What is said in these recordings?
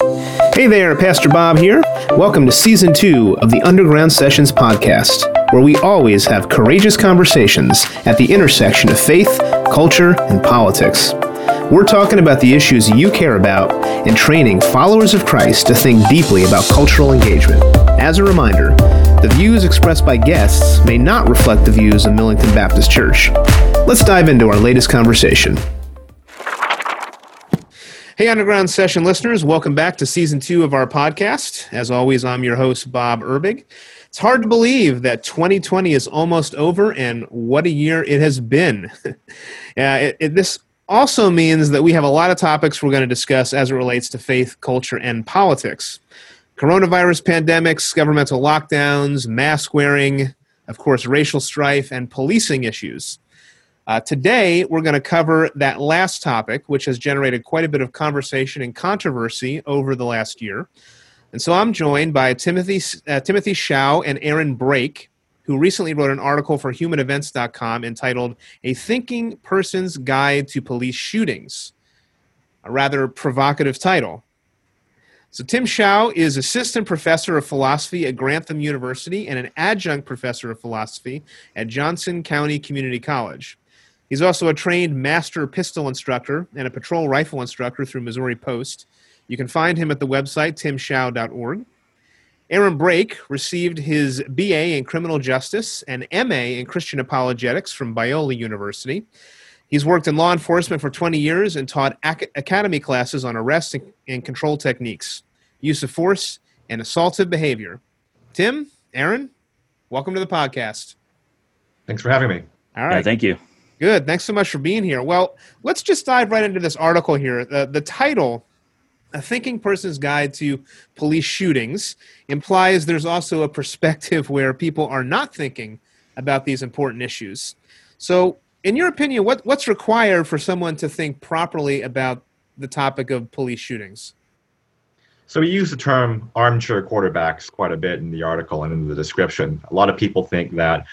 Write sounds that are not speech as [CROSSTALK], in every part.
Hey there, Pastor Bob here. Welcome to season two of the Underground Sessions podcast, where we always have courageous conversations at the intersection of faith, culture, and politics. We're talking about the issues you care about and training followers of Christ to think deeply about cultural engagement. As a reminder, the views expressed by guests may not reflect the views of Millington Baptist Church. Let's dive into our latest conversation. Hey, Underground Session listeners, welcome back to season two of our podcast. As always, I'm your host, Bob Erbig. It's hard to believe that 2020 is almost over, and what a year it has been. [LAUGHS] uh, it, it, this also means that we have a lot of topics we're going to discuss as it relates to faith, culture, and politics. Coronavirus pandemics, governmental lockdowns, mask wearing, of course, racial strife, and policing issues. Uh, today, we're going to cover that last topic, which has generated quite a bit of conversation and controversy over the last year. And so I'm joined by Timothy, uh, Timothy Hsiao and Aaron Brake, who recently wrote an article for humanevents.com entitled A Thinking Person's Guide to Police Shootings, a rather provocative title. So, Tim Hsiao is assistant professor of philosophy at Grantham University and an adjunct professor of philosophy at Johnson County Community College. He's also a trained master pistol instructor and a patrol rifle instructor through Missouri Post. You can find him at the website timhsiao.org. Aaron Brake received his BA in criminal justice and MA in Christian apologetics from Biola University. He's worked in law enforcement for 20 years and taught ac- academy classes on arrest and, and control techniques, use of force, and assaultive behavior. Tim, Aaron, welcome to the podcast. Thanks for having me. All right. Yeah, thank you. Good. Thanks so much for being here. Well, let's just dive right into this article here. The, the title, A Thinking Person's Guide to Police Shootings, implies there's also a perspective [LAUGHS] where people are not thinking about these important issues. So, in your opinion, what, what's required for someone to think properly about the topic of police shootings? So we use the term armchair quarterbacks quite a bit in the article and in the description. A lot of people think that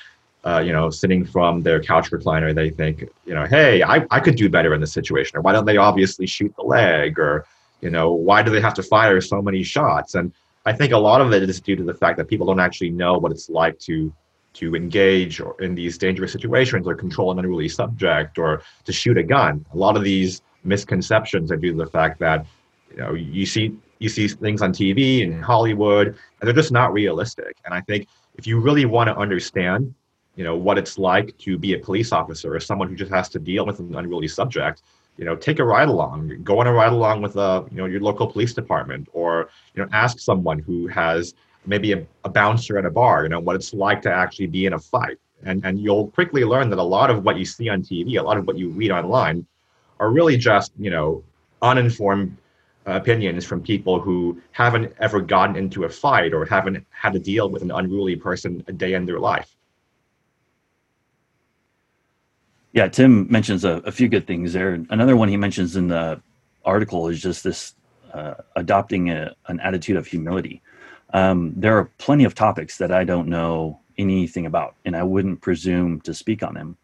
uh, you know, sitting from their couch recliner, they think, you know, hey, I, I could do better in this situation. Or why don't they obviously shoot the leg? Or, you know, why do they have to fire so many shots? And I think a lot of it is due to the fact that people don't actually know what it's like to to engage or in these dangerous situations or control an unruly subject or to shoot a gun. A lot of these misconceptions are due to the fact that, you know, you see you see things on TV and Hollywood, and they're just not realistic. And I think if you really want to understand you know what it's like to be a police officer or someone who just has to deal with an unruly subject you know take a ride along go on a ride along with a uh, you know your local police department or you know ask someone who has maybe a, a bouncer at a bar you know what it's like to actually be in a fight. And and you'll quickly learn that a lot of what you see on tv a lot of what you read online are really just you know uninformed opinions from people who haven't ever gotten into a fight or haven't had to deal with an unruly person a day in their life Yeah, Tim mentions a, a, few good things there. Another one he mentions in the article is just this uh, adopting a, an attitude of humility. Um, there are plenty of topics that I don't know anything about, and I wouldn't presume to speak on them.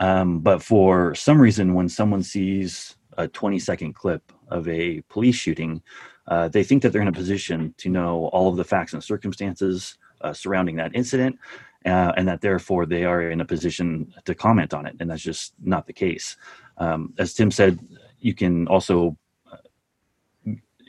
Um, but for some reason, when someone sees a 20 second clip of a police shooting, uh, they think that they're in a position to know all of the facts and circumstances uh, surrounding that incident uh, and that therefore they are in a position to comment on it. And that's just not the case. Um, as Tim said, you can also uh,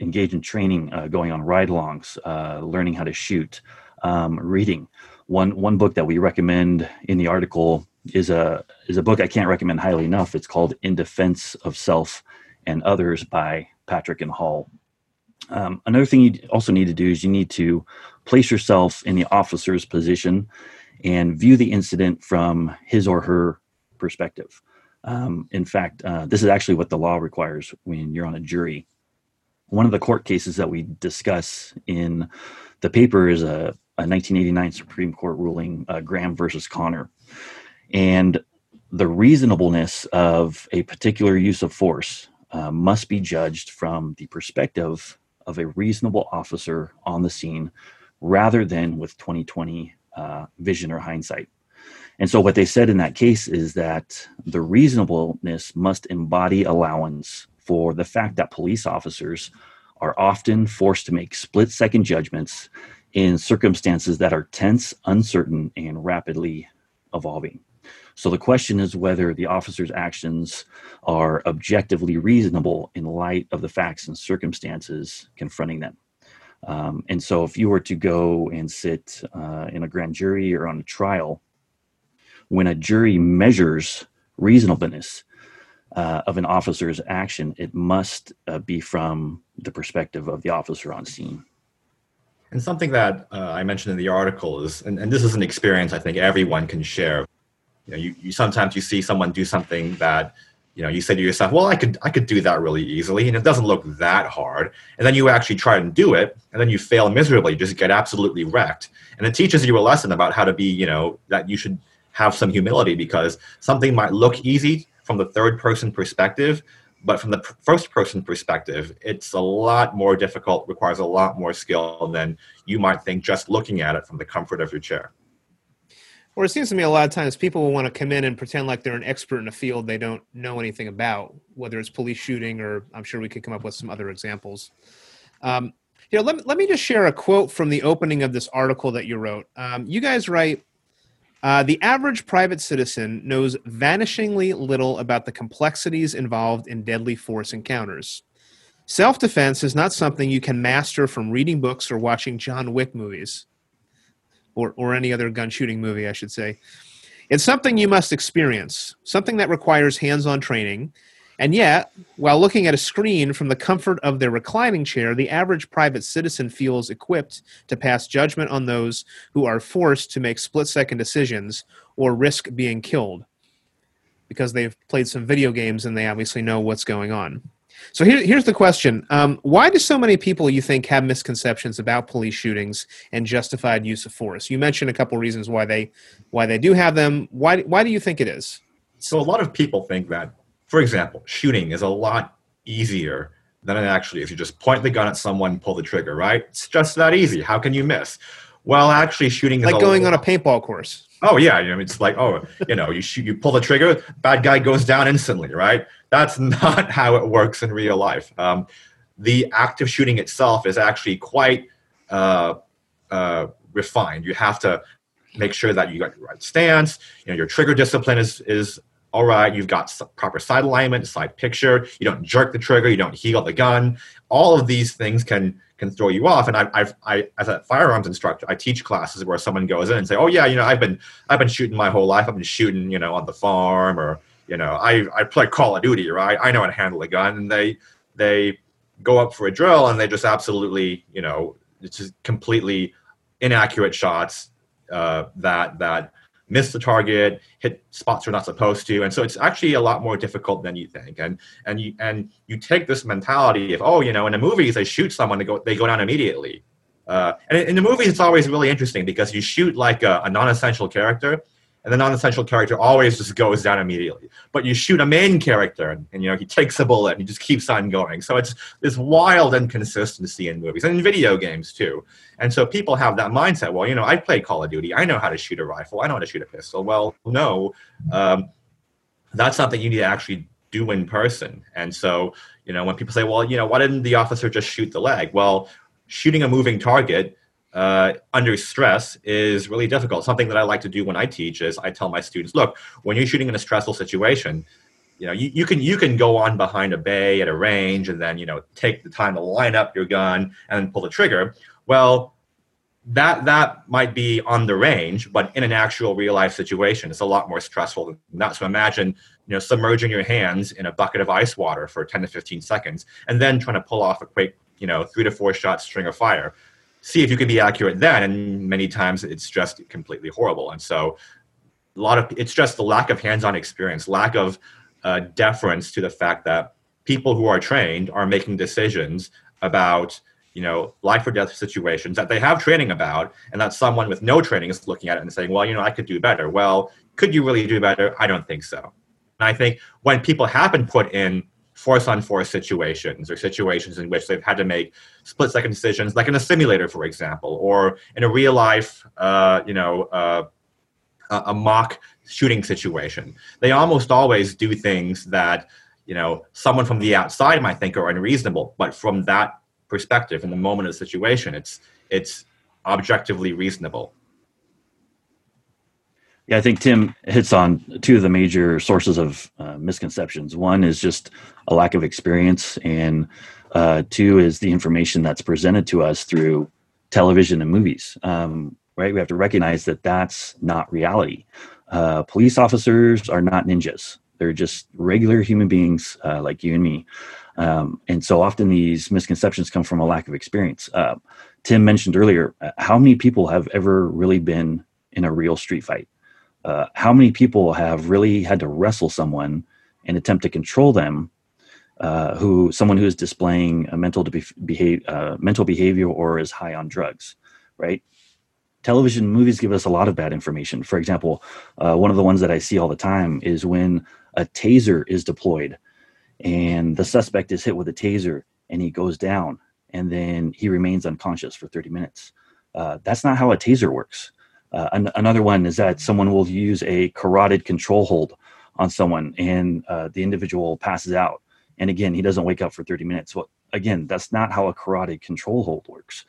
engage in training, uh, going on ride alongs, uh, learning how to shoot, um, reading. One, one book that we recommend in the article is a, is a book I can't recommend highly enough. It's called In Defense of Self and Others by Patrick and Hall. Um, another thing you also need to do is you need to place yourself in the officer's position and view the incident from his or her perspective. Um, in fact, uh, this is actually what the law requires when you're on a jury. One of the court cases that we discuss in the paper is a, a 1989 Supreme Court ruling, uh, Graham versus Connor. And the reasonableness of a particular use of force uh, must be judged from the perspective of a reasonable officer on the scene rather than with 2020 uh, vision or hindsight. And so, what they said in that case is that the reasonableness must embody allowance for the fact that police officers are often forced to make split second judgments in circumstances that are tense, uncertain, and rapidly evolving. So the question is whether the officer's actions are objectively reasonable in light of the facts and circumstances confronting them. Um, and so if you were to go and sit uh, in a grand jury or on a trial, when a jury measures reasonableness uh, of an officer's action, it must uh, be from the perspective of the officer on scene. And something that uh, I mentioned in the article is, and, and this is an experience I think everyone can share. You know, you, you sometimes you see someone do something that you know you say to yourself well i could i could do that really easily and it doesn't look that hard. And then you actually try and do it and then you fail miserably you just get absolutely wrecked. And it teaches you a lesson about how to be you know that you should have some humility because something might look easy from the third person perspective but from the first person perspective it's a lot more difficult requires a lot more skill than you might think just looking at it from the comfort of your chair or it seems to me a lot of times people will want to come in and pretend like they're an expert in a field they don't know anything about whether it's police shooting or i'm sure we could come up with some other examples. Um, you know let, let me just share a quote from the opening of this article that you wrote. Um, you guys write uh, the average private citizen knows vanishingly little about the complexities involved in deadly force encounters. Self defense is not something you can master from reading books or watching John Wick movies, or, or any other gun shooting movie, I should say. It's something you must experience, something that requires hands on training, and yet, while looking at a screen from the comfort of their reclining chair, the average private citizen feels equipped to pass judgment on those who are forced to make split second decisions or risk being killed because they've played some video games and they obviously know what's going on. So here, here's the question: um, Why do so many people you think have misconceptions about police shootings and justified use of force? You mentioned a couple reasons why they why they do have them. Why why do you think it is? So a lot of people think that for example, shooting is a lot easier than it actually is. You just point the gun at someone, pull the trigger, right? It's just that easy. How can you miss? Well, actually, shooting is like going on a paintball course. Oh yeah, I mean, it's like oh, you know, you shoot, you pull the trigger, bad guy goes down instantly, right? That's [LAUGHS] not how it works in real life. Um, the act of shooting itself is actually quite uh, uh, refined. You have to make sure that you got the right stance. You know, your trigger discipline is is all right, you've got proper sight alignment, sight picture, you don't jerk the trigger, you don't heel the gun. All of these things can can throw you off. And I, I've, I, as a firearms instructor, I teach classes where someone goes in and say, "Oh yeah, you know, I've been I've been shooting my whole life. I've been shooting, you know, on the farm, or you know, I I play Call of Duty, right? I know how to handle a gun." And they they go up for a drill and they just absolutely, you know, it's just completely inaccurate shots uh, that that miss the target, hit spots you're not supposed to, and so it's actually a lot more difficult than you think. And and you and you take this mentality of oh, you know, in the movies they shoot someone, they go they go down immediately. Uh, and in the movies, it's always really interesting because you shoot like a, a non-essential character, and the non-essential character always just goes down immediately. But you shoot a main character, and, and, you know he takes a bullet and he just keeps on going. So it's this wild inconsistency in movies and in video games too. And so people have that mindset. Well, you know, I play Call of Duty. I know how to shoot a rifle. I know how to shoot a pistol. Well, no, um, that's something you need to actually do in person. And so you know, when people say, well, you know, why didn't the officer just shoot the leg? Well, shooting a moving target uh, under stress is really difficult. Something that I like to do when I teach is I tell my students, look, when you're shooting in a stressful situation, you know, you, you can you can go on behind a bay at a range and then you know take the time to line up your gun and pull the trigger. Well, that that might be on the range, but in an actual real life situation, it's a lot more stressful than that. So imagine you know submerging your hands in a bucket of ice water for 10 to 15 seconds and then trying to pull off a quick you know three to four shot string of fire see if you can be accurate then and many times it's just completely horrible. And so a lot of it's just the lack of hands-on experience lack of uh, deference to the fact that people who are trained are making decisions about you know life or death situations that they have training about and that someone with no training is looking at it and saying well you know i could do better. Well could you really do better? I don't think so. And i think when people have been put in force on force situations or situations in which they've had to make split second decisions, like in a simulator, for example, or in a real life, uh, you know, uh, a mock shooting situation. They almost always do things that, you know, someone from the outside might think are unreasonable, but from that perspective in the moment of the situation. It's it's objectively reasonable. Yeah, I think Tim hits on two of the major sources of uh, misconceptions. One is just a lack of experience, and uh, two is the information that's presented to us through television and movies. Um, right, we have to recognize that that's not reality. Uh, police officers are not ninjas; they're just regular human beings uh, like you and me. Um, and so often these misconceptions come from a lack of experience. Uh, Tim mentioned earlier uh, how many people have ever really been in a real street fight uh, how many people have really had to wrestle someone and attempt to control them uh, who someone who is displaying a mental uh, mental behavior or is high on drugs right? Television movies give us a lot of bad information. For example uh, one of the ones that i see all the time is when a taser is deployed and the suspect is hit with a taser and he goes down and then he remains unconscious for 30 minutes. Uh, that's not how a taser works uh, an- another one is that someone will use a carotid control hold on someone and uh, the individual passes out. And again, he doesn't wake up for 30 minutes. Well, again, that's not how a carotid control hold works.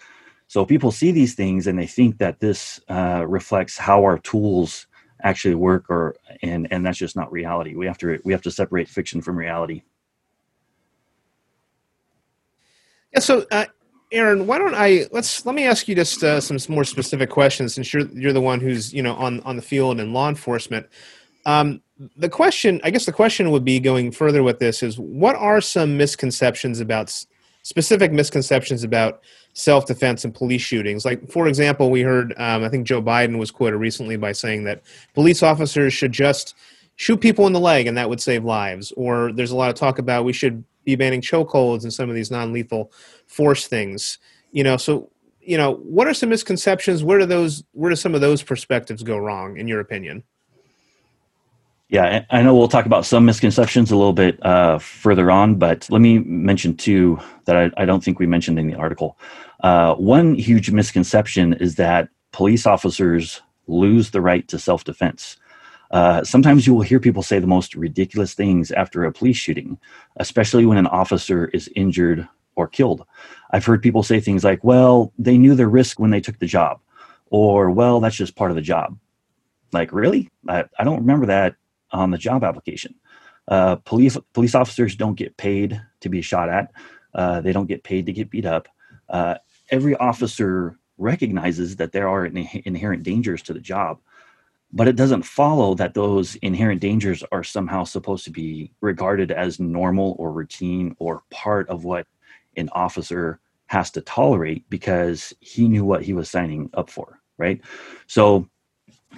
So people see these things and they think that this uh, reflects how our tools actually work, or and and that's just not reality. We have to we have to separate fiction from reality. Yeah. So uh, Aaron, why don't I let's let me ask you just uh, some more specific questions since you're you're the one who's you know on on the field and law enforcement. Um, the question, I guess, the question would be going further with this is what are some misconceptions about specific misconceptions about self defense and police shootings? Like, for example, we heard um, I think Joe Biden was quoted recently by saying that police officers should just shoot people in the leg and that would save lives. Or there's a lot of talk about we should be banning chokeholds and some of these non-lethal force things. You know, so you know, what are some misconceptions? Where do those where do some of those perspectives go wrong, in your opinion? Yeah, I know we'll talk about some misconceptions a little bit uh, further on, but let me mention two that I, I don't think we mentioned in the article. Uh, one huge misconception is that police officers lose the right to self defense. Uh, sometimes you will hear people say the most ridiculous things after a police shooting, especially when an officer is injured or killed. I've heard people say things like, well, they knew the risk when they took the job, or, well, that's just part of the job. Like, really? I, I don't remember that on the job application. Uh, police, police officers don't get paid to be shot at, uh, they don't get paid to get beat up. Uh, every officer recognizes that there are inherent dangers to the job but it doesn't follow that those inherent dangers are somehow supposed to be regarded as normal or routine or part of what an officer has to tolerate because he knew what he was signing up for right? So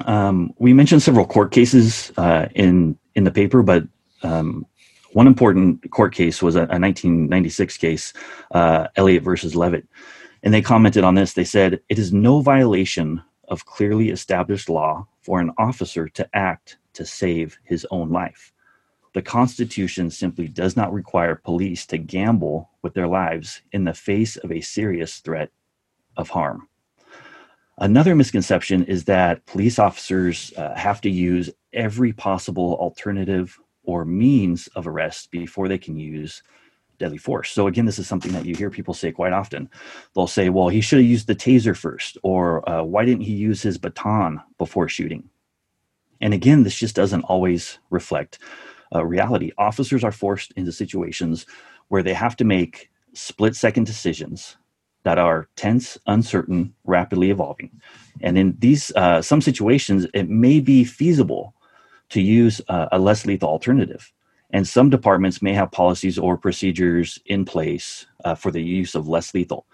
um, we mentioned several court cases uh, in in the paper but um, one important court case was a, a 1996 case uh, elliott versus leavitt and they commented on this. They said it is no violation of clearly established law for an officer to act to save his own life. The Constitution simply does not require police to gamble with their lives in the face of a serious threat of harm. Another misconception is that police officers uh, have to use every possible alternative or means of arrest before they can use deadly force. So again, this is something that you hear people say quite often. They'll say, "Well, he should have used the taser first," or uh, "Why didn't he use his baton before shooting?" And again, this just doesn't always reflect uh, reality. Officers are forced into situations where they have to make split-second decisions that are tense, uncertain, rapidly evolving. And in these uh, some situations, it may be feasible to use uh, a less lethal alternative. And some departments may have policies or procedures in place uh, for the use of less lethal.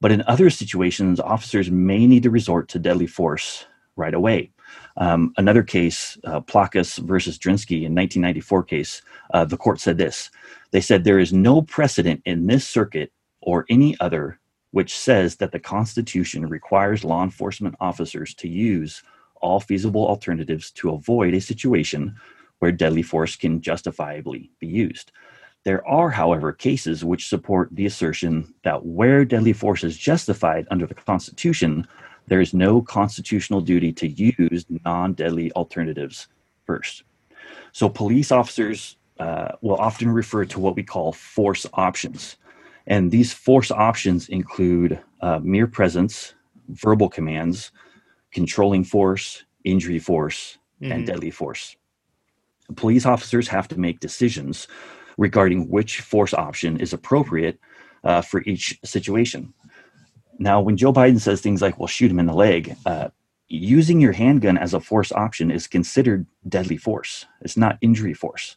But in other situations, officers may need to resort to deadly force right away. Um, another case, uh, versus Drinski in 1994 case, uh, the court said this. They said there is no precedent in this circuit or any other which says that the Constitution requires law enforcement officers to use all feasible alternatives to avoid a situation where deadly force can justifiably be used. There are, however, cases which support the assertion that where deadly force is justified under the Constitution, there is no constitutional duty to use non deadly alternatives first. So, police officers uh, will often refer to what we call force options. And these force options include uh, mere presence, verbal commands, controlling force, injury force, mm-hmm. and deadly force. Police officers have to make decisions regarding which force option is appropriate uh, for each situation. Now, when Joe Biden says things like, well, shoot him in the leg, uh, using your handgun as a force option is considered deadly force. It's not injury force.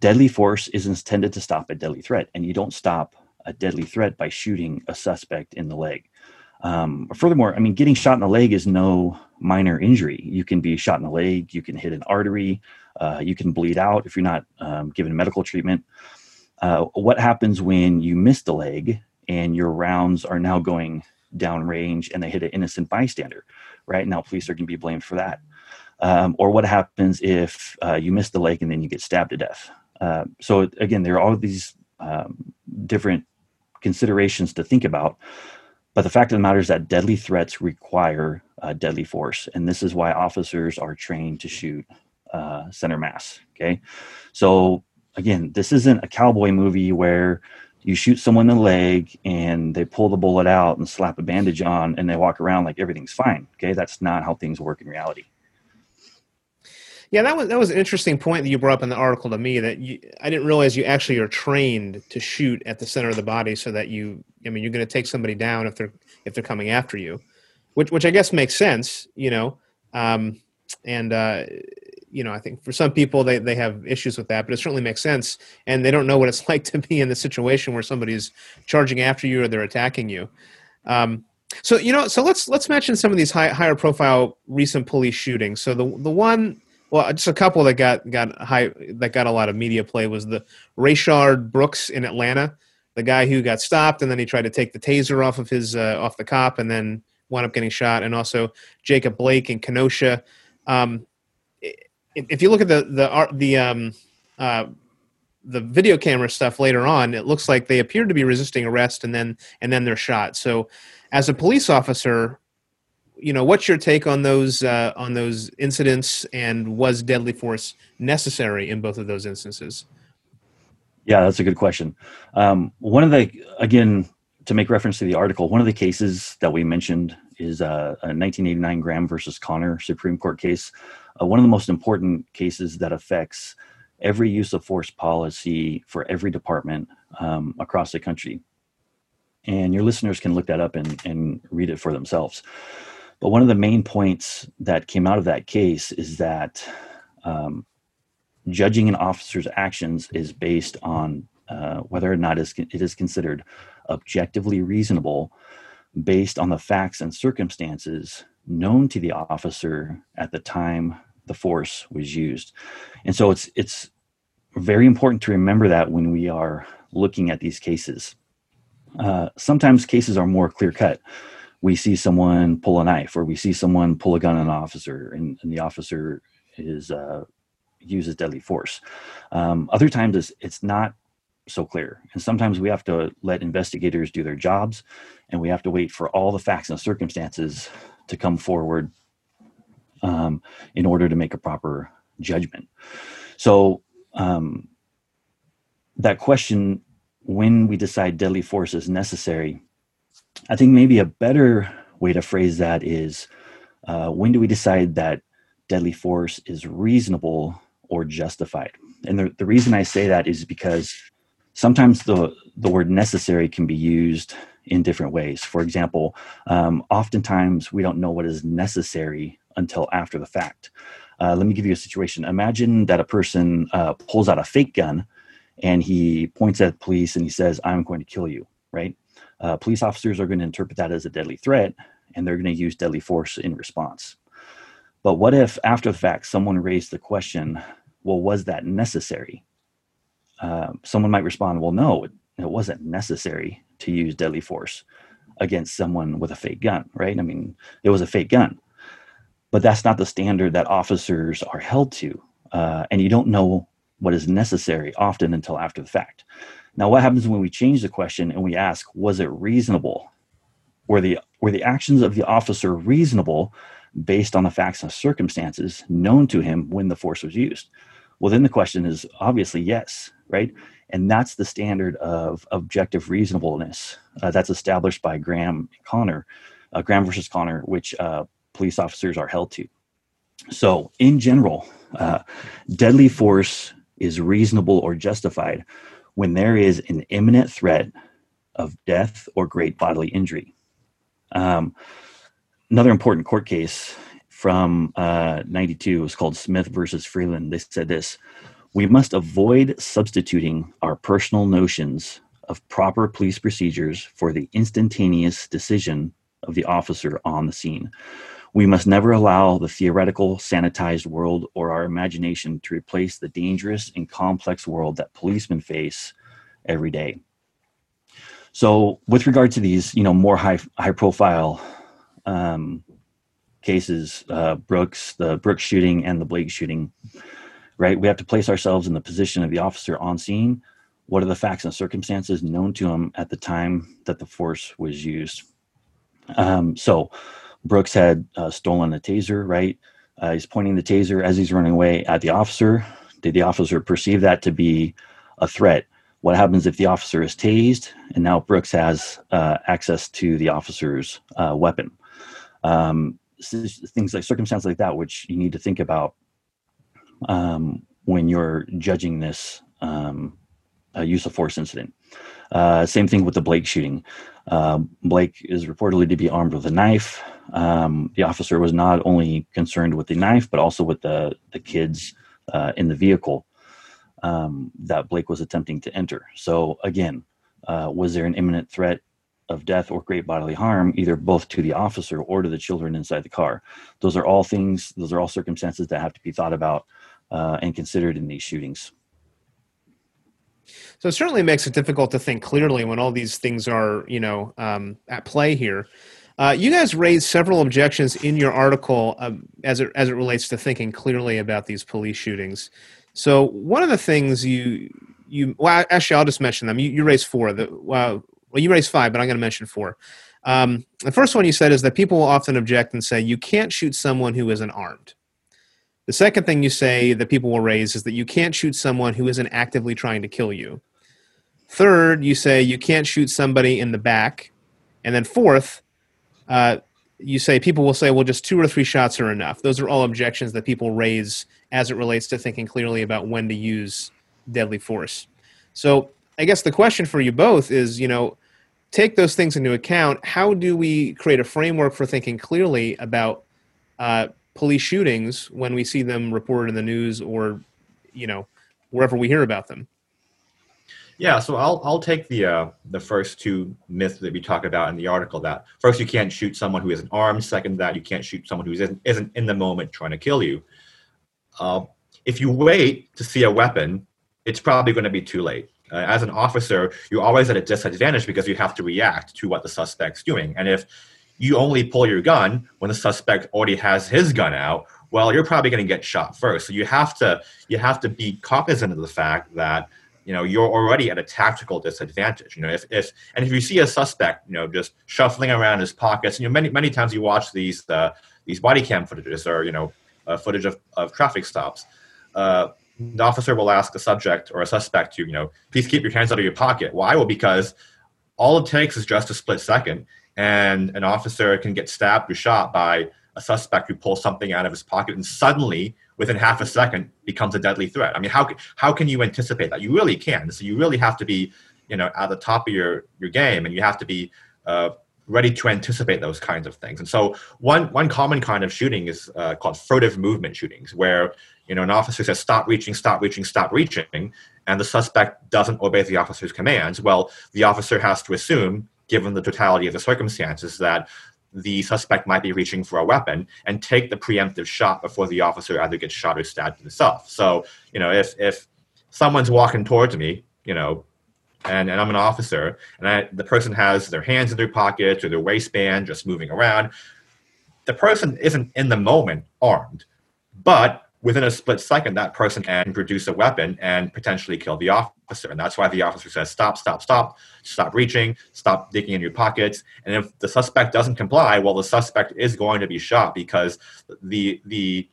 Deadly force is intended to stop a deadly threat, and you don't stop a deadly threat by shooting a suspect in the leg. Um, furthermore, I mean, getting shot in the leg is no minor injury. You can be shot in the leg, you can hit an artery, uh, you can bleed out if you're not um, given medical treatment. Uh, what happens when you miss the leg and your rounds are now going downrange and they hit an innocent bystander? Right now, police are going to be blamed for that. Um, or what happens if uh, you miss the leg and then you get stabbed to death? Uh, so again, there are all these um, different considerations to think about. But the fact of the matter is that deadly threats require uh, deadly force, and this is why officers are trained to shoot uh, center mass. Okay, so again, this isn't a cowboy movie where you shoot someone in the leg and they pull the bullet out and slap a bandage on and they walk around like everything's fine. Okay, that's not how things work in reality. Yeah, that was that was an interesting point that you brought up in the article to me. That you, I didn't realize you actually are trained to shoot at the center of the body, so that you, I mean, you're going to take somebody down if they're if they're coming after you, which which I guess makes sense, you know. Um, and uh, you know, I think for some people they they have issues with that, but it certainly makes sense, and they don't know what it's [LAUGHS] like to be in the situation where somebody's charging after you or they're attacking you. Um, so you know, so let's let's mention some of these high, higher profile recent police shootings. So the the one well, just a couple that got got high that got a lot of media play was the Rayshard Brooks in Atlanta, the guy who got stopped and then he tried to take the taser off of his uh, off the cop and then wound up getting shot, and also Jacob Blake in Kenosha. Um, if you look at the the art the um, uh, the video camera stuff later on, it looks like they appear to be resisting arrest and then and then they're shot. So, as a police officer, you know what's your take on those uh, on those incidents and was deadly force necessary in both of those instances? Yeah that's a good question. Um, one of the again to make reference to the article one of the cases that we mentioned is uh, a 1989 graham versus connor supreme court case uh, one of the most important cases that affects every use of force policy for every department um, across the country. And your listeners can look that up and, and read it for themselves. But one of the main points that came out of that case is that um, judging an officer's actions is based on uh, whether or not it is considered objectively reasonable based on the facts and circumstances known to the officer at the time the force was used. And so it's it's very important to remember that when we are looking at these cases. Uh, sometimes cases are more clear cut we see someone pull a knife or we see someone pull a gun on an officer and, and the officer is uh, uses deadly force. Um, other times it's, it's not so clear. And sometimes we have to let investigators do their jobs and we have to wait for all the facts and circumstances to come forward um, in order to make a proper judgment. So, um, that question when we decide deadly force is necessary I think maybe a better way to phrase that is uh, when do we decide that deadly force is reasonable or justified? And the, the reason I say that is because sometimes the, the word necessary can be used in different ways. For example, um, oftentimes we don't know what is necessary until after the fact. Uh, let me give you a situation. Imagine that a person uh, pulls out a fake gun and he points at police and he says, I'm going to kill you, right? uh, police officers are going to interpret that as a deadly threat and they're going to use deadly force in response. But what if, after the fact, someone raised the question, well, was that necessary? Uh, someone might respond, well, no, it, it wasn't necessary to use deadly force against someone with a fake gun, right? I mean, it was a fake gun. But that's not the standard that officers are held to. Uh, and you don't know what is necessary often until after the fact. Now, what happens when we change the question and we ask, was it reasonable? Were the, were the actions of the officer reasonable based on the facts and circumstances known to him when the force was used? Well, then the question is obviously yes, right? And that's the standard of objective reasonableness uh, that's established by Graham Connor, uh, Graham versus Connor, which uh, police officers are held to. So, in general, uh, deadly force is reasonable or justified when there is an imminent threat of death or great bodily injury. Um, another important court case from uh, 92 was called Smith versus Freland. They said this We must avoid substituting our personal notions of proper police procedures for the instantaneous decision of the officer on the scene. We must never allow the theoretical, sanitized world or our imagination to replace the dangerous and complex world that policemen face every day. So, with regard to these, you know, more high high profile um, cases, uh, Brooks, the Brooks shooting, and the Blake shooting, right? We have to place ourselves in the position of the officer on scene. What are the facts and circumstances known to him at the time that the force was used? Um, so, Brooks had uh, stolen a taser, right? Uh, he's pointing the taser as he's running away at the officer. Did the officer perceive that to be a threat? what happens if the officer is tased and now Brooks has uh, access to the officer's uh, weapon? Um, things like circumstances like that, which you need to think about um, when you're judging this um, use of force incident. Uh, same thing with the Blake shooting. Uh, Blake is reportedly to be armed with a knife. Um, the officer was not only concerned with the knife, but also with the the kids uh, in the vehicle um, that Blake was attempting to enter. So again, uh, was there an imminent threat of death or great bodily harm, either both to the officer or to the children inside the car? Those are all things. Those are all circumstances that have to be thought about uh, and considered in these shootings. So it certainly makes it difficult to think clearly when all these things are, you know, um, at play here. Uh, you guys raised several objections in your article um, as it as it relates to thinking clearly about these police shootings. So one of the things you you well actually I'll just mention them. You, you raised four. The well, you raised five, but I'm going to mention four. Um, the first one you said is that people will often object and say you can't shoot someone who isn't armed. The second thing you say that people will raise is that you can't shoot someone who isn't actively trying to kill you. Third, you say you can't shoot somebody in the back. And then fourth, uh, you say people will say, well, just two or three shots are enough. Those are all objections that people raise as it relates to thinking clearly about when to use deadly force. So I guess the question for you both is, you know, take those things into account. How do we create a framework for thinking clearly about uh, police shootings when we see them reported in the news or, you know, wherever we hear about them? Yeah, so I'll I'll take the uh, the first two myths that we talk about in the article. That first, you can't shoot someone who isn't armed. Second, that you can't shoot someone who isn't isn't in the moment trying to kill you. Uh, if you wait to see a weapon, it's probably going to be too late. Uh, as an officer, you're always at a disadvantage because you have to react to what the suspect's doing. And if you only pull your gun when the suspect already has his gun out, well, you're probably going to get shot first. So you have to you have to be cognizant of the fact that you know you're already at a tactical disadvantage. You know, if, if and if you see a suspect, you know, just shuffling around his pockets, you know, many many times you watch these uh, these body cam footages or you know uh, footage of, of traffic stops. Uh, the officer will ask a subject or a suspect to, you know, please keep your hands out of your pocket. Why? Well, because all it takes is just a split second, and an officer can get stabbed or shot by a suspect who pulls something out of his pocket, and suddenly, within half a second, becomes a deadly threat. I mean, how how can you anticipate that? You really can. So you really have to be, you know, at the top of your your game, and you have to be uh, ready to anticipate those kinds of things. And so one one common kind of shooting is uh, called furtive movement shootings, where you know an officer says stop reaching, stop reaching, stop reaching, and the suspect doesn't obey the officer's commands. Well, the officer has to assume, given the totality of the circumstances, that the suspect might be reaching for a weapon and take the preemptive shot before the officer either gets shot or stabbed himself. So, you know, if if someone's walking towards me, you know, and, and I'm an officer, and I, the person has their hands in their pockets or their waistband just moving around. The person isn't in the moment armed, but within a split second, that person can produce a weapon and potentially kill the officer. And that's why the officer says, stop, stop, stop, stop reaching, stop digging in your pockets. And if the suspect doesn't comply, well, the suspect is going to be shot because the, the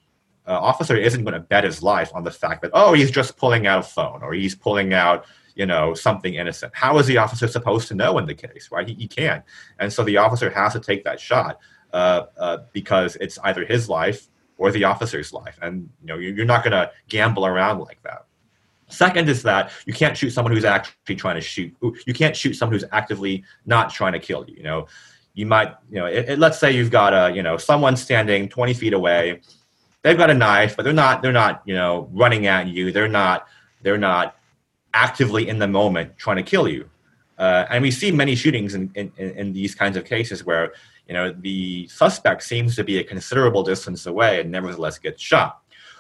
uh, officer isn't going to bet his life on the fact that, oh, he's just pulling out a phone or he's pulling out you know, something innocent. How is the officer supposed to know in the case, right? He, he can't. And so the officer has to take that shot uh, uh, because it's either his life or the officer's life. And, you know, you're not going to gamble around like that. Second is that you can't shoot someone who's actually trying to shoot. You can't shoot someone who's actively not trying to kill you. You know, you might, you know, it, it, let's say you've got a, you know, someone standing 20 feet away. They've got a knife, but they're not, they're not, you know, running at you. They're not, they're not actively in the moment trying to kill you. Uh, and we see many shootings in, in, in these kinds of cases where, you know, the suspect seems to be a considerable distance away and nevertheless gets shot.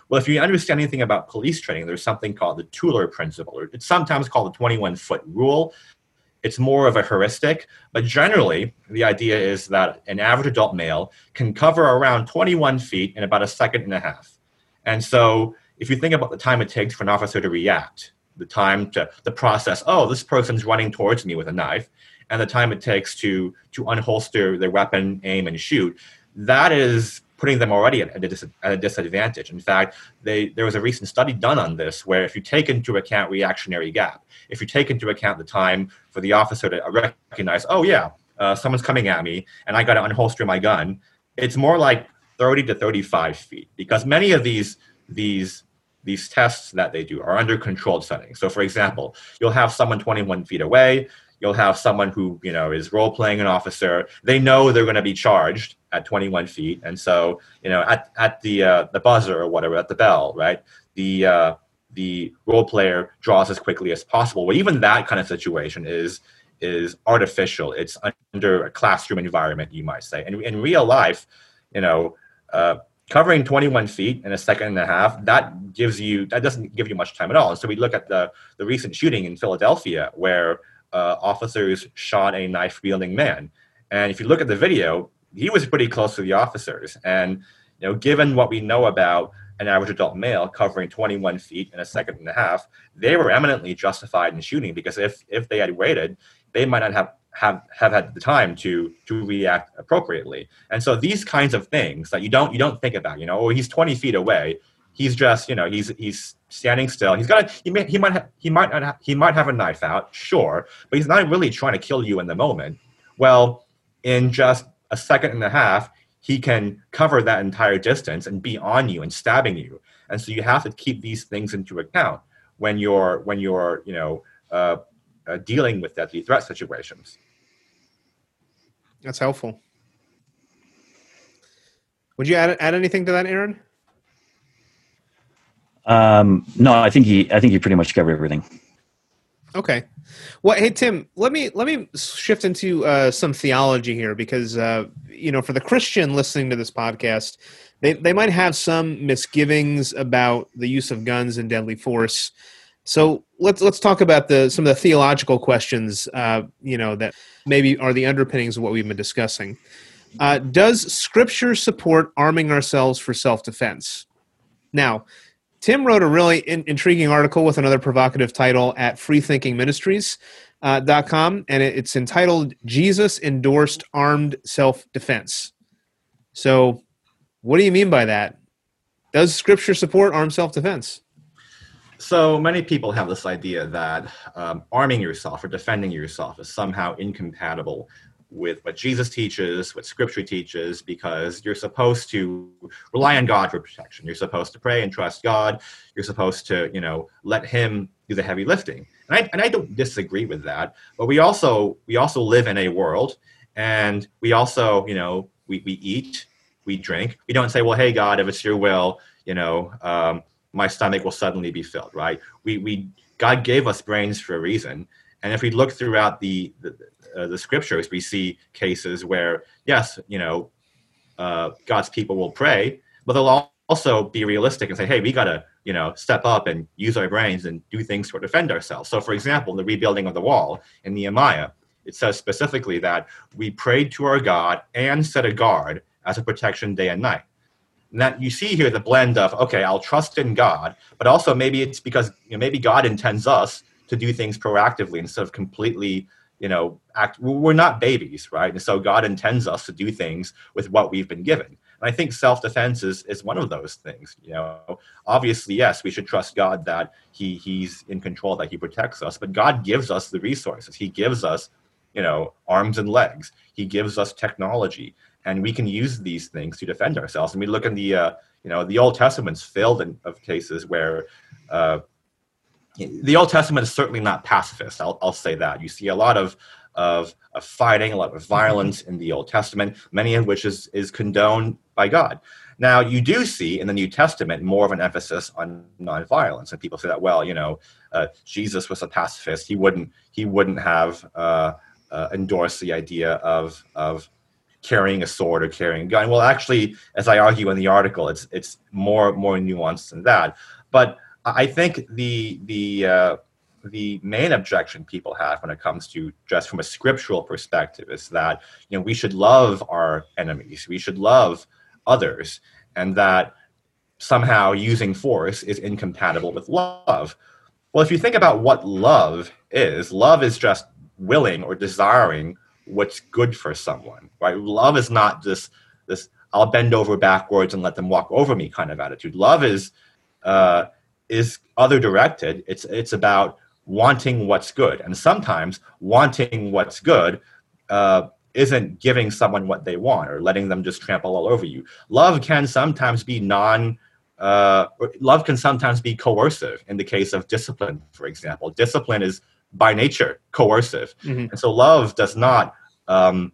Well, if you understand anything about police training, there's something called the Tueller principle, or it's sometimes called the 21 foot rule. It's more of a heuristic, but generally, the idea is that an average adult male can cover around 21 feet in about a second and a half. And so, if you think about the time it takes for an officer to react, the time to the process, oh, this person's running towards me with a knife, and the time it takes to to unholster their weapon, aim, and shoot, that is putting them already at a, dis- at a disadvantage. In fact, they, there was a recent study done on this where if you take into account reactionary gap, if you take into account the time for the officer to recognize, oh yeah, uh, someone's coming at me and I got to unholster my gun, it's more like 30 to 35 feet because many of these these these tests that they do are under controlled settings. So, for example, you'll have someone 21 feet away. You'll have someone who you know is role playing an officer. They know they're going to be charged, at 21 feet. And so, you know, at, at the, uh, the buzzer or whatever, at the bell, right, the, uh, the role player draws as quickly as possible. But even that kind of situation is, is artificial. It's under a classroom environment, you might say. And in real life, you know, uh, covering 21 feet in a second and a half, that gives you, that doesn't give you much time at all. So we look at the, the recent shooting in Philadelphia where uh, officers shot a knife wielding man. And if you look at the video, he was pretty close to the officers. And you know, given what we know about an average adult male covering 21 feet in a second and a half, they were eminently justified in shooting because if if they had waited, they might not have have have had the time to to react appropriately. And so these kinds of things that you don't you don't think about, you know, oh, he's 20 feet away. He's just, you know, he's he's standing still. He's got a, he may, he might have, he might not have, he might have a knife out, sure, but he's not really trying to kill you in the moment. Well, in just a second and a half, he can cover that entire distance and be on you and stabbing you. And so you have to keep these things into account when you're when you're you know uh, uh, dealing with deadly threat situations. That's helpful. Would you add add anything to that, Aaron? Um, no, I think he I think he pretty much covered everything. Okay. Well, hey Tim, let me let me shift into uh, some theology here because uh, you know for the Christian listening to this podcast, they they might have some misgivings about the use of guns and deadly force. So let's let's talk about the some of the theological questions uh, you know that maybe are the underpinnings of what we've been discussing. Uh, does Scripture support arming ourselves for self defense? Now, Tim wrote a really in- intriguing article with another provocative title at freethinkingministries.com, uh, and it, it's entitled Jesus Endorsed Armed Self Defense. So, what do you mean by that? Does Scripture support armed self defense? So many people have this idea that um, arming yourself or defending yourself is somehow incompatible with what Jesus teaches, what Scripture teaches, because you're supposed to rely on God for protection. You're supposed to pray and trust God. You're supposed to, you know, let Him do the heavy lifting. And I and I don't disagree with that. But we also we also live in a world, and we also, you know, we we eat, we drink. We don't say, well, hey God, if it's Your will, you know, um, my stomach will suddenly be filled, right? We we God gave us brains for a reason. And if we look throughout the, the, uh, the scriptures, we see cases where, yes, you know, uh, God's people will pray, but they'll also be realistic and say, hey, we got to, you know, step up and use our brains and do things to defend ourselves. So, for example, in the rebuilding of the wall in Nehemiah, it says specifically that we prayed to our God and set a guard as a protection day and night. That you see here the blend of, okay, I'll trust in God, but also maybe it's because you know, maybe God intends us to do things proactively instead of completely you know act we're not babies right and so god intends us to do things with what we've been given And I think self-defense is, is one of those things. You know, obviously, yes, we should trust God that He He's in control, that He protects us. But God gives us the resources. He gives us, you know, arms and legs. He gives us technology, and we can use these things to defend ourselves. And we look in the, uh, you know, the Old Testament's filled in, of cases where. Uh, the Old Testament is certainly not pacifist. I'll, I'll say that. You see a lot of of, of fighting, a lot of violence in the Old Testament, many of which is, is condoned by God. Now, you do see in the New Testament more of an emphasis on nonviolence, and people say that, well, you know, uh, Jesus was a pacifist. He wouldn't he wouldn't have uh, uh, endorsed the idea of of carrying a sword or carrying a gun. Well, actually, as I argue in the article, it's it's more more nuanced than that. But I think the the uh, the main objection people have when it comes to just from a scriptural perspective is that you know we should love our enemies we should love others and that somehow using force is incompatible with love well if you think about what love is love is just willing or desiring what's good for someone right love is not this this i'll bend over backwards and let them walk over me kind of attitude love is uh, is other directed it's it's about wanting what's good. And sometimes wanting what's good uh, isn't giving someone what they want or letting them just trample all over you. Love can sometimes be non. Uh, love can sometimes be coercive in the case of discipline, for example. Discipline is by nature coercive. Mm-hmm. And so love does not um,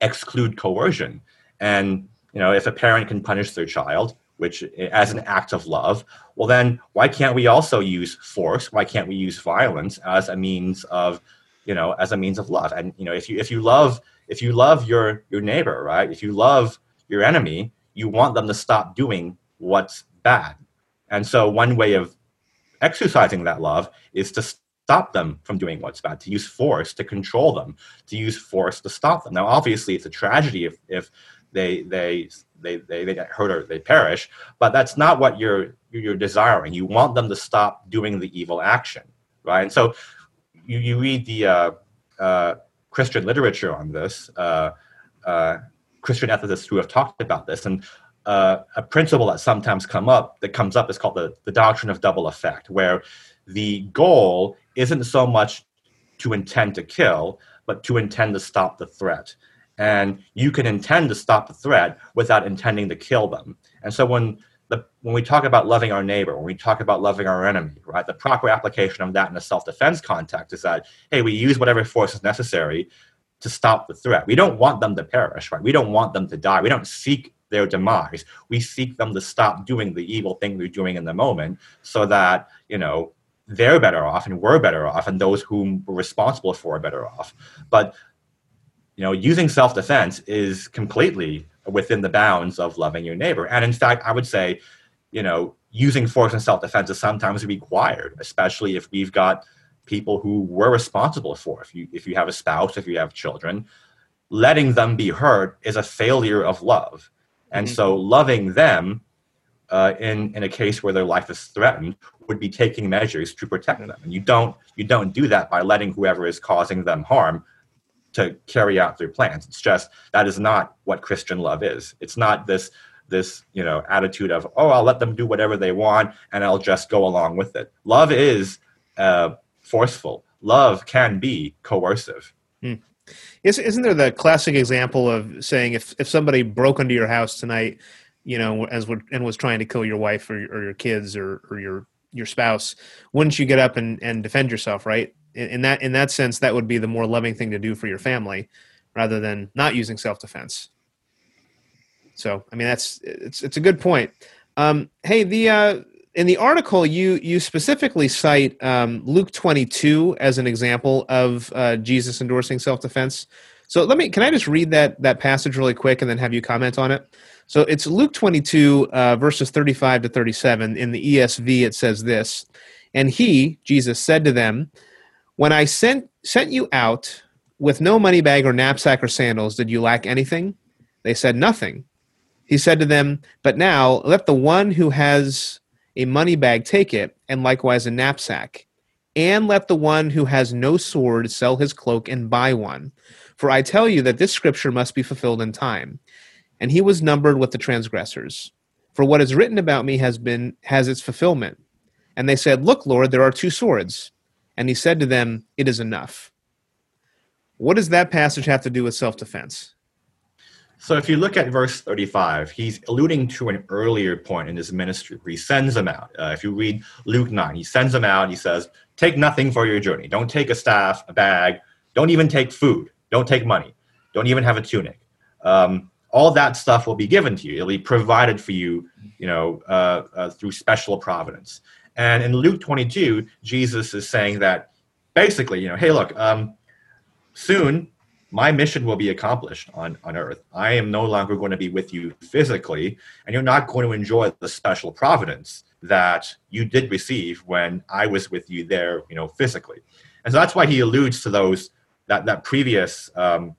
exclude coercion. And you know, if a parent can punish their child, which as an act of love, well then why can't we also use force? Why can't we use violence as a means of, you know, as a means of love? And you know, if you if you love if you love your your neighbor, right? If you love your enemy, you want them to stop doing what's bad. And so one way of exercising that love is to stop them from doing what's bad, to use force to control them, to use force to stop them. Now, obviously, it's a tragedy if, if they they they, they, they get hurt or they perish but that's not what you're you're desiring you want them to stop doing the evil action right and so you, you read the uh, uh, christian literature on this uh, uh christian ethicists who have talked about this and uh, a principle that sometimes come up that comes up is called the, the doctrine of double effect where the goal isn't so much to intend to kill but to intend to stop the threat and you can intend to stop the threat without intending to kill them. And so when the, when we talk about loving our neighbor, when we talk about loving our enemy, right, the proper application of that in a self-defense context is that hey, we use whatever force is necessary to stop the threat. We don't want them to perish, right? We don't want them to die. We don't seek their demise. We seek them to stop doing the evil thing they're doing in the moment, so that you know they're better off and we're better off, and those whom we're responsible for are better off. But you know, using self-defense is completely within the bounds of loving your neighbor. And in fact, I would say, you know, using force and self-defense is sometimes required, especially if we've got people who we're responsible for. If you if you have a spouse, if you have children, letting them be hurt is a failure of love. And mm-hmm. so loving them uh, in in a case where their life is threatened would be taking measures to protect them. And you don't you don't do that by letting whoever is causing them harm to carry out their plans. It's just that is not what Christian love is. It's not this this you know attitude of oh I'll let them do whatever they want and I'll just go along with it. Love is uh, forceful. Love can be coercive. Hmm. Isn't there the classic example of saying if if somebody broke into your house tonight, you know, as and was trying to kill your wife or, or your kids or, or your your spouse, wouldn't you get up and, and defend yourself, right? in, in that in that sense, that would be the more loving thing to do for your family, rather than not using self defense. So, I mean, that's it's it's a good point. Um, hey, the uh, in the article you you specifically cite um, Luke 22 as an example of uh, Jesus endorsing self defense. So let me can I just read that that passage really quick and then have you comment on it? So it's Luke 22 uh, verses 35 to 37 in the ESV. It says this, and he Jesus said to them, when I sent sent you out with no money bag or knapsack or sandals, did you lack anything? They said nothing. He said to them, But now let the one who has a money bag take it, and likewise a knapsack. And let the one who has no sword sell his cloak and buy one. For I tell you that this scripture must be fulfilled in time. And he was numbered with the transgressors. For what is written about me has been has its fulfillment. And they said, Look, Lord, there are two swords. And he said to them, It is enough. What does that passage have to do with self defense? So if you look at verse 35, he's alluding to an earlier point in his ministry where he sends them out. Uh, if you read Luke 9, he sends them out. He says, Take nothing for your journey. Don't take a staff, a bag. Don't even take food. Don't take money. Don't even have a tunic. Um, all that stuff will be given to you. It'll be provided for you, you know, uh, uh, through special providence. And in Luke 22, Jesus is saying that basically, you know, hey, look, um, soon my mission will be accomplished on, on earth. I am no longer going to be with you physically, and you're not going to enjoy the special providence that you did receive when I was with you there, you know, physically. And so that's why he alludes to those that that previous um,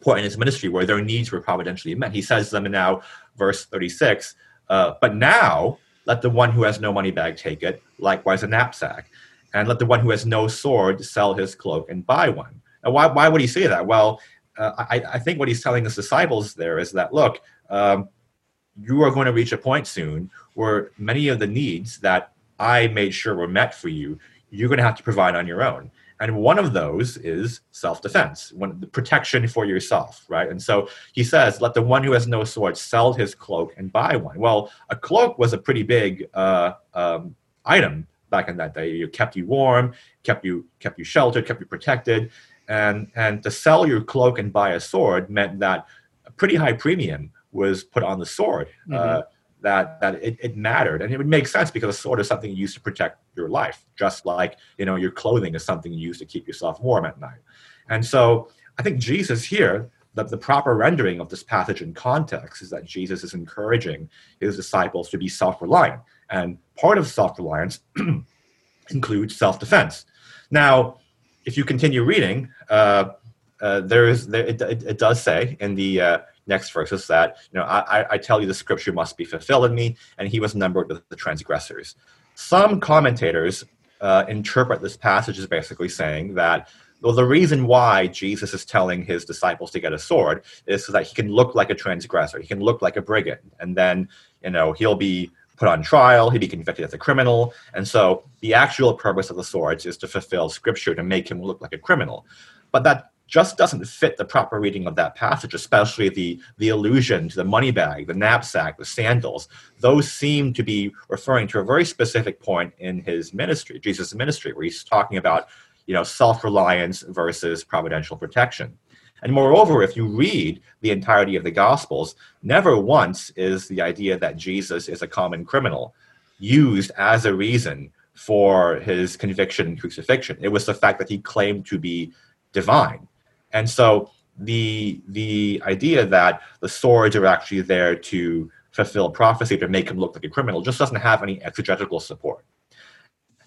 point in his ministry where their needs were providentially met. He says to them now verse 36, uh, but now let the one who has no money bag take it, likewise a knapsack, and let the one who has no sword sell his cloak and buy one now, why, why would he say that? Well, uh, I, I, think what he's telling his disciples there is that, look, um, you are going to reach a point soon where many of the needs that I made sure were met for you, you're going to have to provide on your own. And one of those is self-defense, one, the protection for yourself, right? And so he says, "Let the one who has no sword sell his cloak and buy one." Well, a cloak was a pretty big uh, um, item back in that day. It kept you warm, kept you kept you sheltered, kept you protected and and to sell your cloak and buy a sword meant that a pretty high premium was put on the sword. Uh, mm-hmm. Uh, that that it, it mattered, and it would make sense because a sword is something you use to protect your life, just like you know your clothing is something you use to keep yourself warm at night. And so I think Jesus here, that the proper rendering of this passage in context is that Jesus is encouraging his disciples to be self-reliant, and part of self-reliance [CLEARS THROAT] includes self-defense. Now if you continue reading, uh, uh, there is there, it, it, it, does say in the uh, next verse is that you know I, I tell you the scripture must be fulfilled in me, and he was numbered with the transgressors. Some commentators uh, interpret this passage as basically saying that well, the reason why Jesus is telling his disciples to get a sword is so that he can look like a transgressor, he can look like a brigand, and then you know he'll be put on trial, he'd be convicted as a criminal. And so the actual purpose of the swords is to fulfill scripture to make him look like a criminal. But that just doesn't fit the proper reading of that passage, especially the, the allusion to the money bag, the knapsack, the sandals. Those seem to be referring to a very specific point in his ministry, Jesus' ministry, where he's talking about you know, self-reliance versus providential protection. And moreover, if you read the entirety of the Gospels, never once is the idea that Jesus is a common criminal used as a reason for his conviction and crucifixion. It was the fact that he claimed to be divine. And so the the idea that the swords are actually there to fulfill prophecy to make him look like a criminal just doesn't have any exegetical support.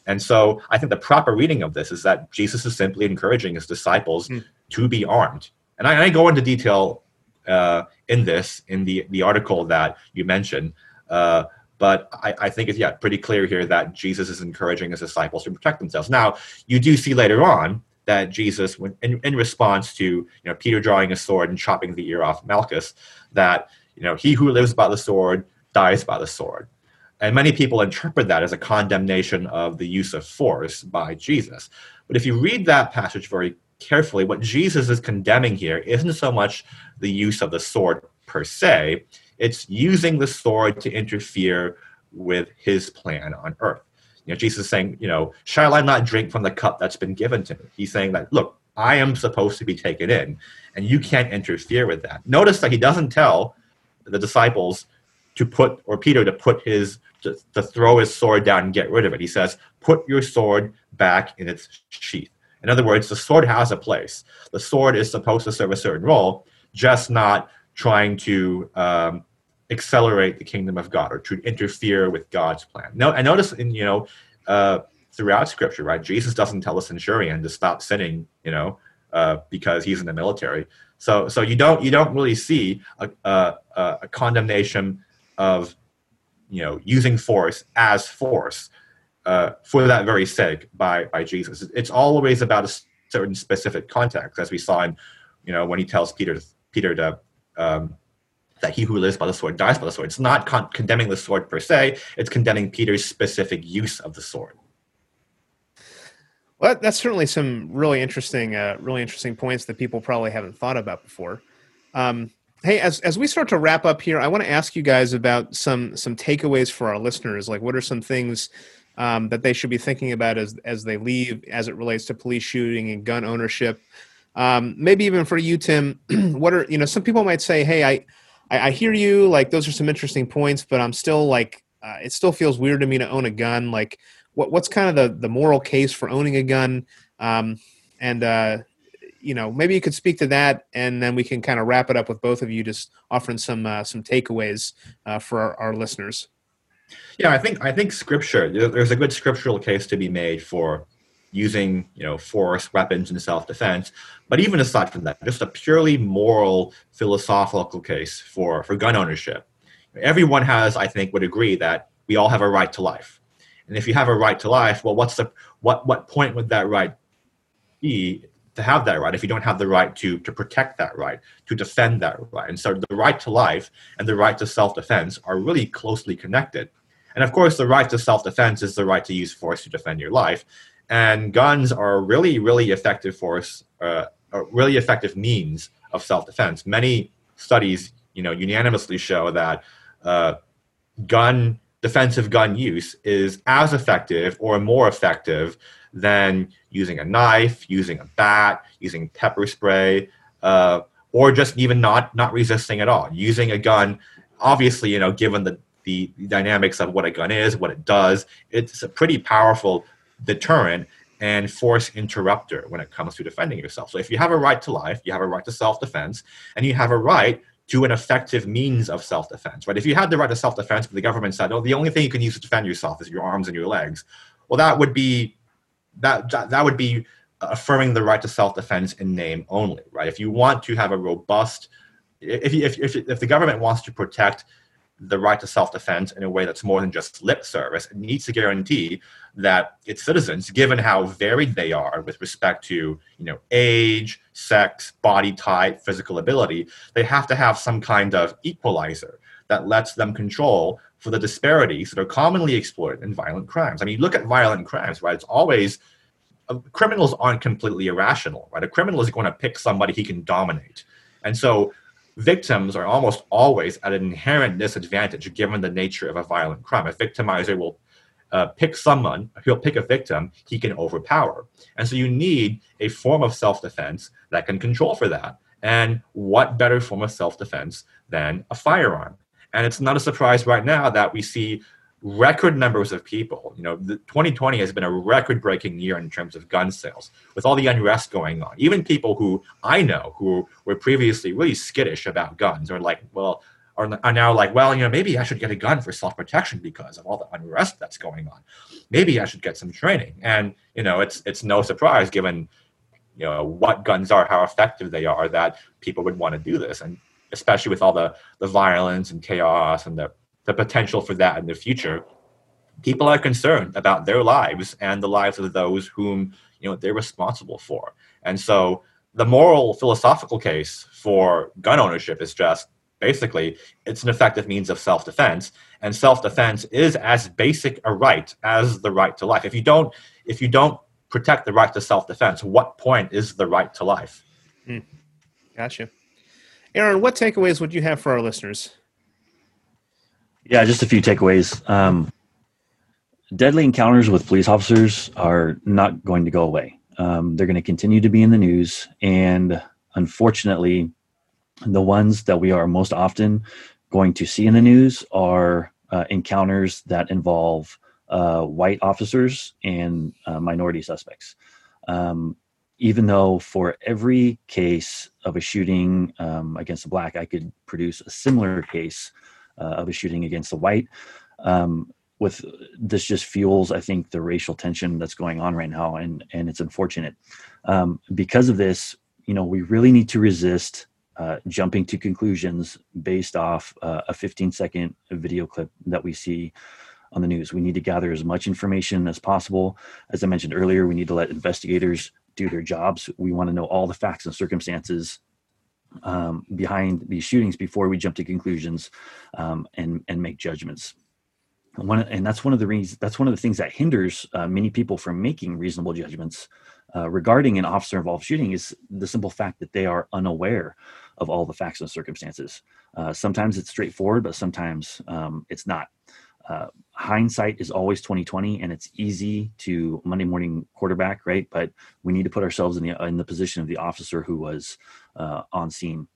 And so I think the proper reading of this is that Jesus is simply encouraging his disciples mm. to be armed and I, I go into detail uh, in this in the the article that you mentioned. Uh, but I, I, think it's yeah pretty clear here that Jesus is encouraging his disciples to protect themselves. Now you do see later on that Jesus, when, in, in response to you know Peter drawing a sword and chopping the ear off Malchus, that you know he who lives by the sword dies by the sword. And many people interpret that as a condemnation of the use of force by Jesus. But if you read that passage very carefully, what Jesus is condemning here isn't so much the use of the sword per se, it's using the sword to interfere with his plan on earth. You know, Jesus is saying, you know, shall I not drink from the cup that's been given to me? He's saying that, look, I am supposed to be taken in, and you can't interfere with that. Notice that he doesn't tell the disciples to put, or Peter to put his, to, to throw his sword down and get rid of it. He says, put your sword back in its sheath. In other words, the sword has a place. The sword is supposed to serve a certain role, just not trying to um, accelerate the kingdom of God or to interfere with God's plan. No, I notice in you know uh, throughout Scripture, right? Jesus doesn't tell a centurion to stop sinning, you know, uh, because he's in the military. So, so you don't you don't really see a, a, a condemnation of you know using force as force uh, for that very sake by by Jesus. It's always about a certain specific context, as we saw in, you know, when he tells Peter Peter to um, that he who lives by the sword dies by the sword. It's not con- condemning the sword per se, it's condemning Peter's specific use of the sword. Well, that's certainly some really interesting, uh, really interesting points that people probably haven't thought about before. Um, hey, as as we start to wrap up here, I want to ask you guys about some some takeaways for our listeners. Like, what are some things um, that they should be thinking about as as they leave, as it relates to police shooting and gun ownership? Um, maybe even for you, Tim. [CLEARS THROAT] what are you know? Some people might say, "Hey, I, I, I hear you. Like, those are some interesting points, but I'm still like, uh, it still feels weird to me to own a gun. Like, what what's kind of the the moral case for owning a gun? Um, and uh, you know, maybe you could speak to that, and then we can kind of wrap it up with both of you, just offering some uh, some takeaways uh, for our, our listeners. Yeah, I think I think scripture. There's a good scriptural case to be made for using you know force, weapons in self-defense. But even aside from that, just a purely moral, philosophical case for for gun ownership. Everyone has, I think, would agree that we all have a right to life. And if you have a right to life, well, what's the what what point would that right be to have that right if you don't have the right to to protect that right, to defend that right? And so the right to life and the right to self-defense are really closely connected. And of course, the right to self-defense is the right to use force to defend your life. And guns are a really, really effective force, uh, a really effective means of self-defense. Many studies, you know, unanimously show that uh, gun defensive gun use is as effective or more effective than using a knife, using a bat, using pepper spray, uh, or just even not not resisting at all. Using a gun, obviously, you know, given the the dynamics of what a gun is, what it does, it's a pretty powerful deterrent and force interrupter when it comes to defending yourself. So if you have a right to life, you have a right to self-defense, and you have a right to an effective means of self-defense, right? If you had the right to self-defense, but the government said, "Oh, the only thing you can use to defend yourself is your arms and your legs," well, that would be that that would be affirming the right to self-defense in name only, right? If you want to have a robust, if if if, if the government wants to protect the right to self-defense in a way that's more than just lip service. It needs to guarantee that its citizens, given how varied they are with respect to you know age, sex, body type, physical ability, they have to have some kind of equalizer that lets them control for the disparities that are commonly exploited in violent crimes. I mean, look at violent crimes, right? It's always uh, criminals aren't completely irrational, right? A criminal is going to pick somebody he can dominate. And so victims are almost always at an inherent disadvantage given the nature of a violent crime. A victimizer will uh, pick someone, he'll pick a victim he can overpower. And so you need a form of self defense that can control for that. And what better form of self defense than a firearm? And it's not a surprise right now that we see record numbers of people. You know, the 2020 has been a record breaking year in terms of gun sales with all the unrest going on. Even people who I know who were previously really skittish about guns are like, well, are, are now like, well, you know, maybe I should get a gun for self protection because of all the unrest that's going on. Maybe I should get some training. And, you know, it's, it's no surprise given, you know, what guns are, how effective they are, that people would want to do this. And especially with all the, the violence and chaos and the the potential for that in the future, people are concerned about their lives and the lives of those whom you know they're responsible for. And so the moral philosophical case for gun ownership is just basically it's an effective means of self-defense and self-defense is as basic a right as the right to life. If you don't if you don't protect the right to self-defense what point is the right to life? Hmm. gotcha. Aaron what takeaways would you have for our listeners yeah, just a few takeaways. Um, deadly encounters with police officers are not going to go away. Um, they're going to continue to be in the news, and unfortunately, the ones that we are most often going to see in the news are uh, encounters that involve uh, white officers and uh, minority suspects. Um, even though for every case of a shooting um, against a black, I could produce a similar case uh, of a shooting against the white. Um, with this just fuels, I think, the racial tension that's going on right now, and and it's unfortunate. Um, because of this, you know, we really need to resist uh, jumping to conclusions based off uh, a 15 second video clip that we see on the news. We need to gather as much information as possible. As I mentioned earlier, we need to let investigators do their jobs. We want to know all the facts and circumstances um, behind these shootings before we jump to conclusions um, and and make judgments. And one and that's one of the reasons that's one of the things that hinders uh, many people from making reasonable judgments uh, regarding an officer involved shooting is the simple fact that they are unaware of all the facts and circumstances. Uh, sometimes it's straightforward, but sometimes um, it's not. Uh, hindsight is always 2020 and it's easy to monday morning quarterback right but we need to put ourselves in the in the position of the officer who was uh, on scene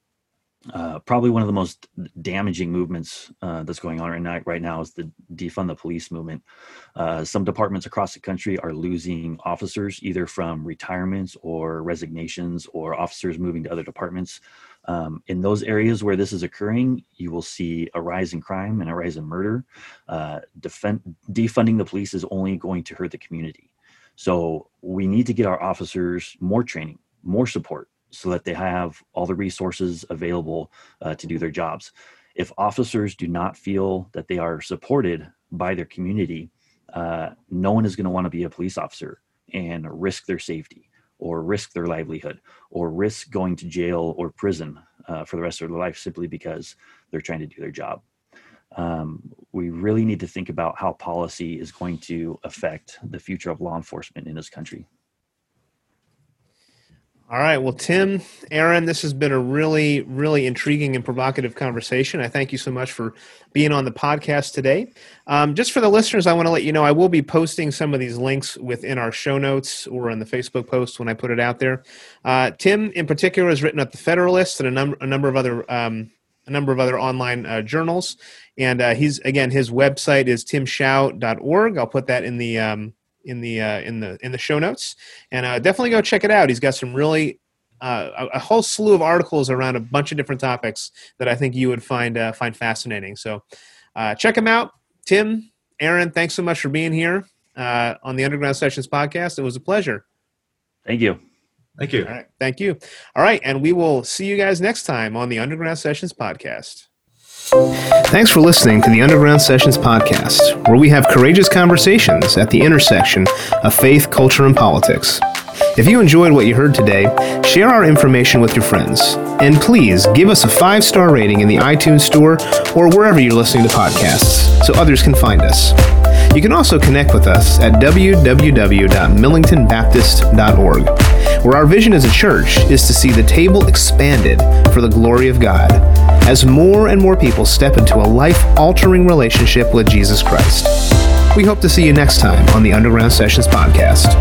uh, probably one of the most damaging movements uh, that's going on right now, right now is the defund the police movement. Uh, some departments across the country are losing officers either from retirements or resignations or officers moving to other departments. Um, in those areas where this is occurring, you will see a rise in crime and a rise in murder. Uh, defend, defunding the police is only going to hurt the community. So we need to get our officers more training, more support, so that they have all the resources available uh, to do their jobs. If officers do not feel that they are supported by their community, uh, no one is going to want to be a police officer and risk their safety or risk their livelihood or risk going to jail or prison uh, for the rest of their life simply because they're trying to do their job. Um, we really need to think about how policy is going to affect the future of law enforcement in this country. All right. Well, Tim, Aaron, this has been a really, really intriguing and provocative conversation. I thank you so much for being on the podcast today. Um, just for the listeners, I want to let you know I will be posting some of these links within our show notes or in the Facebook post when I put it out there. Uh, Tim, in particular, has written at the Federalist and a number, a number of other. Um, a number of other online uh, journals, and uh, he's again his website is timhsiao.org. I'll put that in the um, in the uh, in the in the show notes, and uh, definitely go check it out. He's got some really uh, a, a, whole slew of articles around a bunch of different topics that I think you would find uh, find fascinating. So uh, check him out. Tim, Aaron, thanks so much for being here uh, on the Underground Sessions podcast. It was a pleasure. Thank you. Thank you. All right. Thank you. All right. And we will see you guys next time on the Underground Sessions podcast. Thanks for listening to the Underground Sessions podcast, where we have courageous conversations at the intersection of faith, culture, and politics. If you enjoyed what you heard today, share our information with your friends. And please give us a five star rating in the iTunes Store or wherever you're listening to podcasts so others can find us. You can also connect with us at www.millingtonbaptist.org, where our vision as a church is to see the table expanded for the glory of God as more and more people step into a life altering relationship with Jesus Christ. We hope to see you next time on the Underground Sessions podcast.